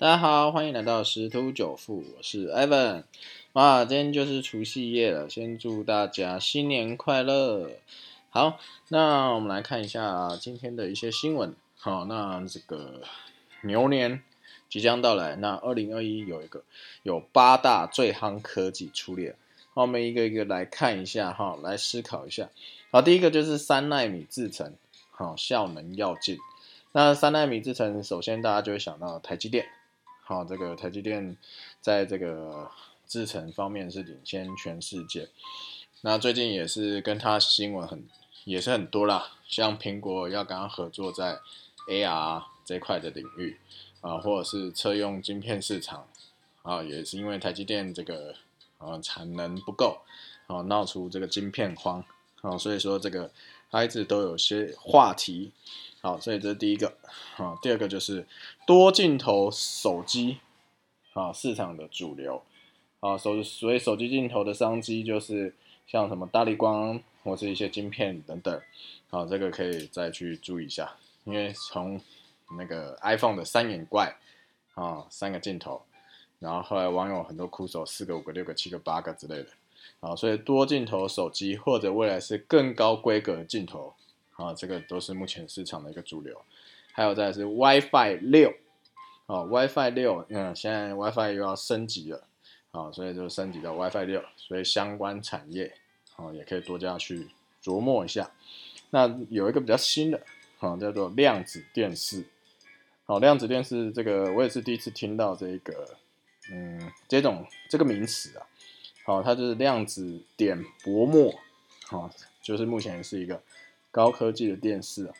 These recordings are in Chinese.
大家好，欢迎来到十突九富，我是 Evan。哇，今天就是除夕夜了，先祝大家新年快乐。好，那我们来看一下今天的一些新闻。好，那这个牛年即将到来，那二零二一有一个有八大最夯科技出列，我们一个一个来看一下哈，来思考一下。好，第一个就是三纳米制程，好，效能要进。那三纳米制程，首先大家就会想到台积电。好，这个台积电在这个制程方面是领先全世界。那最近也是跟它新闻很也是很多啦，像苹果要跟它合作在 AR 这块的领域啊，或者是车用晶片市场啊，也是因为台积电这个啊产能不够啊，闹出这个晶片荒啊，所以说这个它一直都有些话题。好，所以这是第一个，啊，第二个就是多镜头手机，啊，市场的主流，啊，手所以手机镜头的商机就是像什么大力光或是一些晶片等等，好，这个可以再去注意一下，因为从那个 iPhone 的三眼怪，啊，三个镜头，然后后来网友很多哭手，四个、五个、六个、七个、八个之类的，啊，所以多镜头手机或者未来是更高规格的镜头。啊，这个都是目前市场的一个主流，还有再是 WiFi 六，哦，WiFi 六，嗯，现在 WiFi 又要升级了，啊，所以就升级到 WiFi 六，所以相关产业，哦，也可以多加去琢磨一下。那有一个比较新的，啊，叫做量子电视，好，量子电视这个我也是第一次听到这个，嗯，这种这个名词啊，好，它就是量子点薄膜，好，就是目前是一个。高科技的电视啊，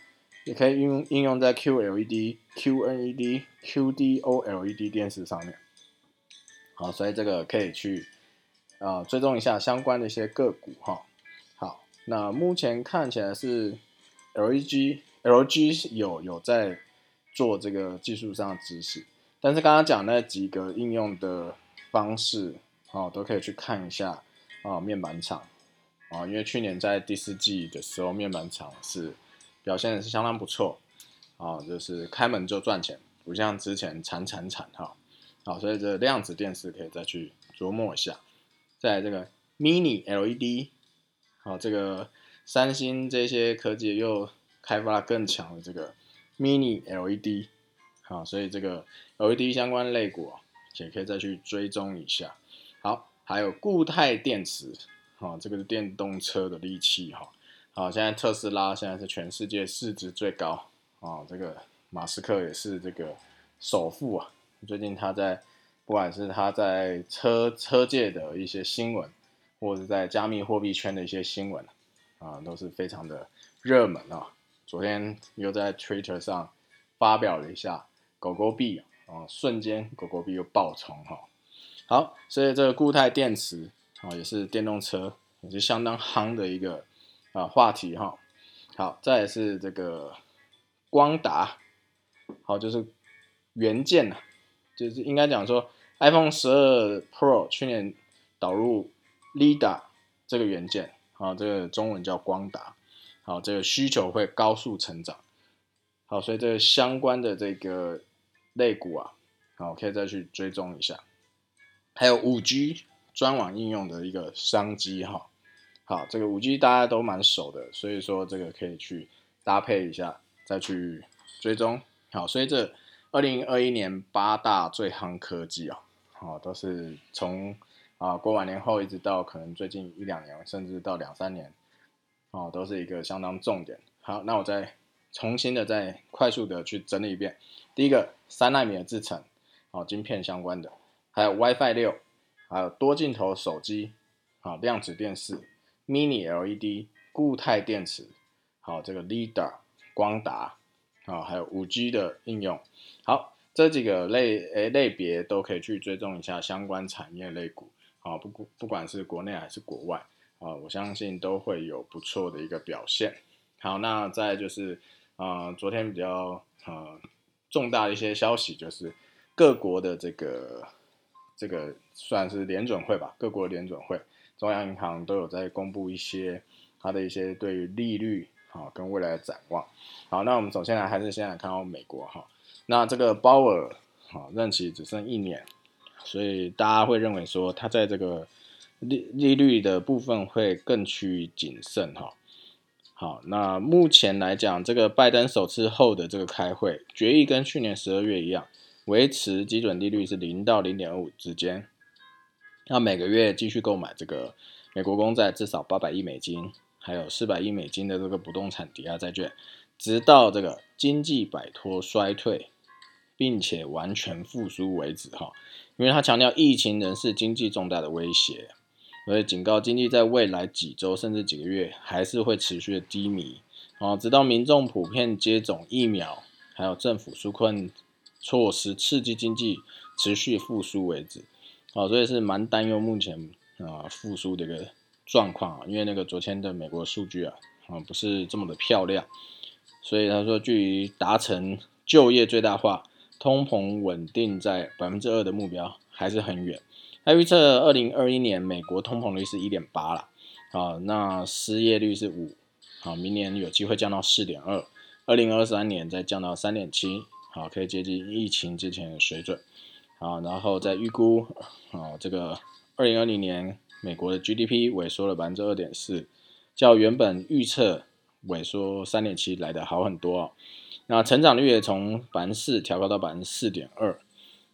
也可以应用应用在 QLED、QNED、QD-OLED 电视上面。好，所以这个可以去啊追踪一下相关的一些个股哈。好，那目前看起来是 LG LG 有有在做这个技术上的支持，但是刚刚讲那几个应用的方式哦，都可以去看一下啊面板厂。啊，因为去年在第四季的时候，面板厂是表现的是相当不错啊，就是开门就赚钱，不像之前惨惨惨哈。好，所以这量子电视可以再去琢磨一下。在这个 Mini LED，好，这个三星这些科技又开发了更强的这个 Mini LED，好，所以这个 LED 相关类股啊也可以再去追踪一下。好，还有固态电池。好，这个是电动车的利器哈。好，现在特斯拉现在是全世界市值最高啊。这个马斯克也是这个首富啊。最近他在不管是他在车车界的一些新闻，或者在加密货币圈的一些新闻啊，都是非常的热门啊。昨天又在 Twitter 上发表了一下狗狗币啊，瞬间狗狗币又爆冲哈。好，所以这个固态电池。啊，也是电动车，也是相当夯的一个啊话题哈。好，再是这个光达，好，就是元件呐，就是应该讲说，iPhone 十二 Pro 去年导入 Lida 这个元件，啊，这个中文叫光达，好，这个需求会高速成长，好，所以这个相关的这个类股啊，好，可以再去追踪一下，还有五 G。专网应用的一个商机哈，好，这个五 G 大家都蛮熟的，所以说这个可以去搭配一下，再去追踪。好，所以这二零二一年八大最夯科技啊，好，都是从啊过完年后一直到可能最近一两年，甚至到两三年，哦，都是一个相当重点。好，那我再重新的再快速的去整理一遍。第一个三纳米的制程，哦，晶片相关的，还有 WiFi 六。还有多镜头手机，好量子电视，Mini LED 固态电池，好这个 LiDAR 光达，好还有五 G 的应用，好这几个类诶类别都可以去追踪一下相关产业类股，好不不不管是国内还是国外，啊我相信都会有不错的一个表现。好，那再就是啊昨天比较呃重大的一些消息，就是各国的这个。这个算是联准会吧，各国联准会、中央银行都有在公布一些它的一些对于利率啊跟未来的展望。好，那我们首先来还是先来看到美国哈，那这个鲍尔好，任期只剩一年，所以大家会认为说他在这个利利率的部分会更趋于谨慎哈。好，那目前来讲，这个拜登首次后的这个开会决议跟去年十二月一样，维持基准利率是零到零点五之间。那每个月继续购买这个美国公债至少八百亿美金，还有四百亿美金的这个不动产抵押债券，直到这个经济摆脱衰退，并且完全复苏为止哈。因为他强调疫情仍是经济重大的威胁。所以警告经济在未来几周甚至几个月还是会持续的低迷，啊，直到民众普遍接种疫苗，还有政府纾困措施刺激经济持续复苏为止，哦，所以是蛮担忧目前啊复苏的一个状况啊，因为那个昨天的美国数据啊，啊不是这么的漂亮，所以他说距离达成就业最大化、通膨稳定在百分之二的目标还是很远。他预测二零二一年美国通膨率是一点八了，啊，那失业率是五，好，明年有机会降到四点二，二零二三年再降到三点七，好，可以接近疫情之前的水准，好，然后再预估，啊，这个二零二零年美国的 GDP 萎缩了百分之二点四，较原本预测萎缩三点七来的好很多哦，那成长率也从百分之四调高到百分之四点二，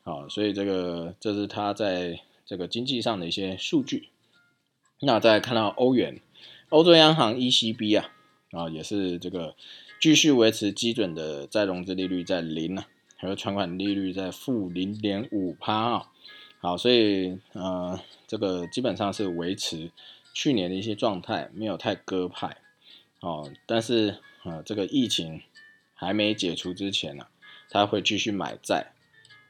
好，所以这个这是它在。这个经济上的一些数据，那再看到欧元，欧洲央行 ECB 啊，啊也是这个继续维持基准的再融资利率在零啊，还有存款利率在负零点五趴啊，好，所以呃这个基本上是维持去年的一些状态，没有太割派哦，但是呃这个疫情还没解除之前呢，他会继续买债。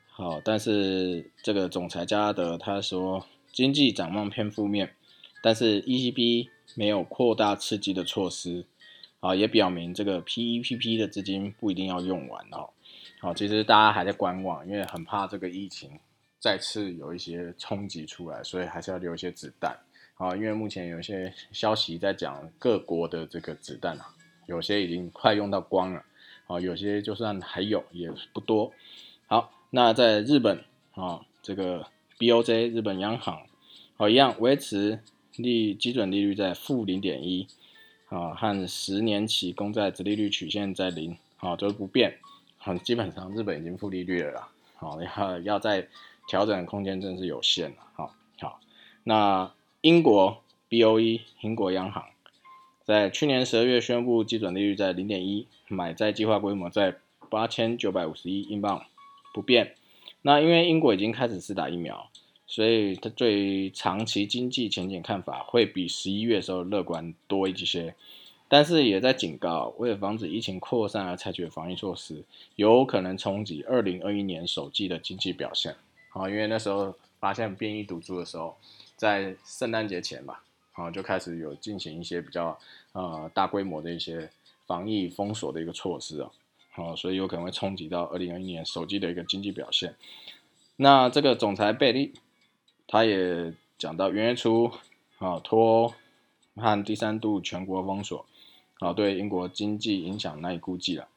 好，但是这个总裁加德他说经济展望偏负面，但是 ECB 没有扩大刺激的措施，啊，也表明这个 PEPP 的资金不一定要用完哦。好，其实大家还在观望，因为很怕这个疫情再次有一些冲击出来，所以还是要留一些子弹。啊，因为目前有一些消息在讲各国的这个子弹啊，有些已经快用到光了，啊，有些就算还有也不多。好。那在日本啊，这个 BOJ 日本央行，好一样维持利基准利率在负零点一，啊和十年期公债殖利率曲线在零，啊都不变，很基本上日本已经负利率了啦，好要要在调整空间真是有限了，好好，那英国 BOE 英国央行在去年十二月宣布基准利率在零点一，买债计划规模在八千九百五十亿英镑。不变，那因为英国已经开始试打疫苗，所以他对长期经济前景看法会比十一月时候乐观多一些，但是也在警告，为了防止疫情扩散而采取的防疫措施，有可能冲击二零二一年首季的经济表现。好，因为那时候发现变异毒株的时候，在圣诞节前吧，好就开始有进行一些比较呃大规模的一些防疫封锁的一个措施啊。好，所以有可能会冲击到二零二一年首季的一个经济表现。那这个总裁贝利，他也讲到元月初，啊，脱欧和第三度全国封锁，啊，对英国经济影响难以估计了。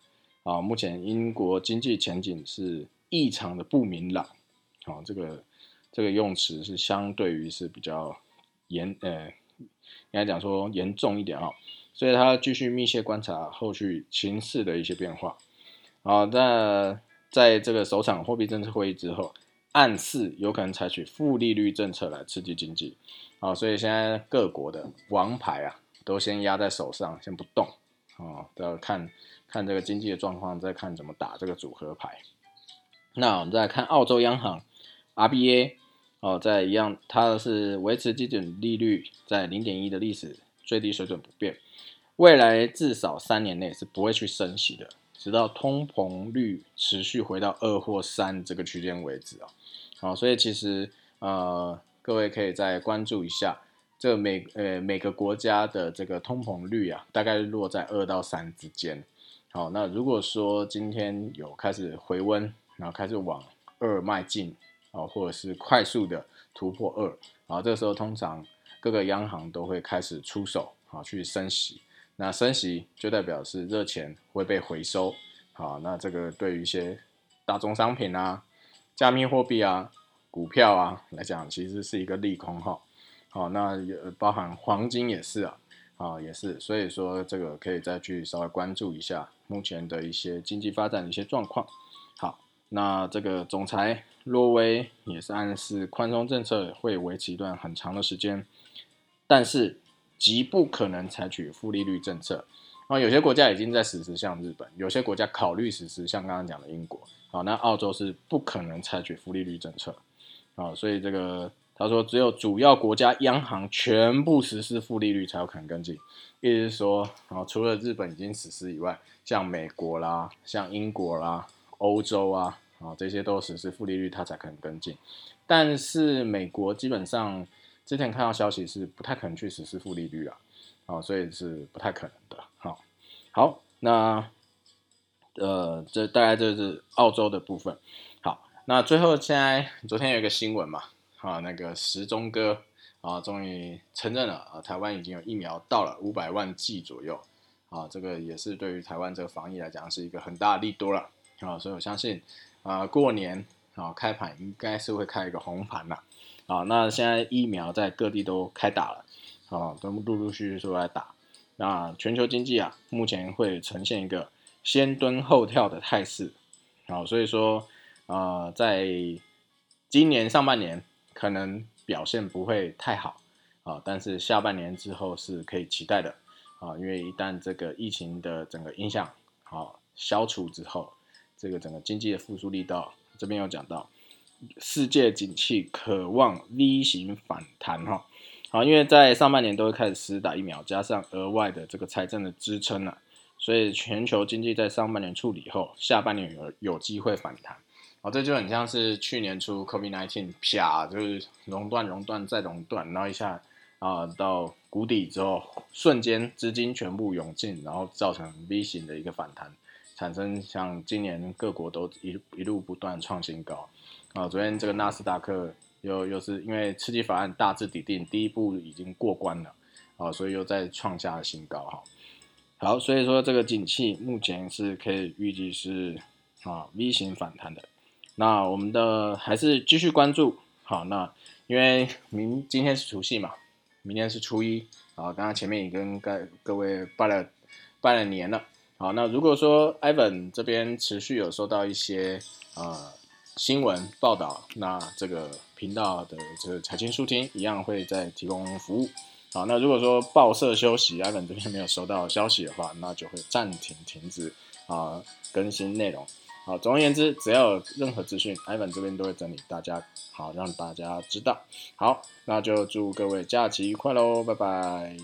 啊，目前英国经济前景是异常的不明朗。啊，这个这个用词是相对于是比较严，呃，应该讲说严重一点啊。所以他继续密切观察后续情势的一些变化。啊，那在这个首场货币政策会议之后，暗示有可能采取负利率政策来刺激经济。好，所以现在各国的王牌啊，都先压在手上，先不动。啊，都要看看这个经济的状况，再看怎么打这个组合牌。那我们再来看澳洲央行 RBA，哦，在一样，它是维持基准利率在零点一的历史最低水准不变，未来至少三年内是不会去升息的。直到通膨率持续回到二或三这个区间为止啊，好，所以其实呃，各位可以再关注一下这每呃每个国家的这个通膨率啊，大概落在二到三之间。好，那如果说今天有开始回温，然后开始往二迈进啊，或者是快速的突破二，然后这个时候通常各个央行都会开始出手啊，去升息。那升息就代表是热钱会被回收，好，那这个对于一些大宗商品啊，加密货币啊、股票啊来讲，其实是一个利空哈。好，那也包含黄金也是啊，啊也是，所以说这个可以再去稍微关注一下目前的一些经济发展的一些状况。好，那这个总裁洛威也是暗示宽松政策会维持一段很长的时间，但是极不可能采取负利率政策。啊，有些国家已经在实施，像日本；有些国家考虑实施，像刚刚讲的英国。好，那澳洲是不可能采取负利率政策。啊，所以这个。他说，只有主要国家央行全部实施负利率，才有可能跟进。意思是说，啊，除了日本已经实施以外，像美国啦、像英国啦、欧洲啊，啊，这些都实施负利率，它才可能跟进。但是美国基本上之前看到消息是不太可能去实施负利率啊，啊，所以是不太可能的。好，好，那呃，这大概就是澳洲的部分。好，那最后现在昨天有一个新闻嘛。啊，那个时钟哥啊，终于承认了啊，台湾已经有疫苗到了五百万剂左右啊，这个也是对于台湾这个防疫来讲是一个很大的利多了啊，所以我相信啊，过年啊开盘应该是会开一个红盘了啊，那现在疫苗在各地都开打了啊，都陆陆续续都在打，那全球经济啊，目前会呈现一个先蹲后跳的态势啊，所以说啊，在今年上半年。可能表现不会太好啊，但是下半年之后是可以期待的啊，因为一旦这个疫情的整个影响好消除之后，这个整个经济的复苏力道这边有讲到，世界景气渴望 V 型反弹哈，好，因为在上半年都会开始施打疫苗，加上额外的这个财政的支撑了，所以全球经济在上半年处理后，下半年有有机会反弹。好，这就很像是去年初 COVID-19 啪，就是熔断、熔断再熔断，然后一下啊到谷底之后，瞬间资金全部涌进，然后造成 V 型的一个反弹，产生像今年各国都一一路不断创新高啊。昨天这个纳斯达克又又是因为刺激法案大致抵定，第一步已经过关了啊，所以又再创下了新高哈。好，所以说这个景气目前是可以预计是啊 V 型反弹的。那我们的还是继续关注好，那因为明今天是除夕嘛，明天是初一啊。刚刚前面也跟各各位拜了拜了年了，好，那如果说 Ivan 这边持续有收到一些呃新闻报道，那这个频道的这个财经书听一样会再提供服务。好，那如果说报社休息，Ivan 这边没有收到消息的话，那就会暂停停止啊更新内容。好，总而言之，只要有任何资讯，Ivan 这边都会整理大家，好让大家知道。好，那就祝各位假期愉快喽，拜拜。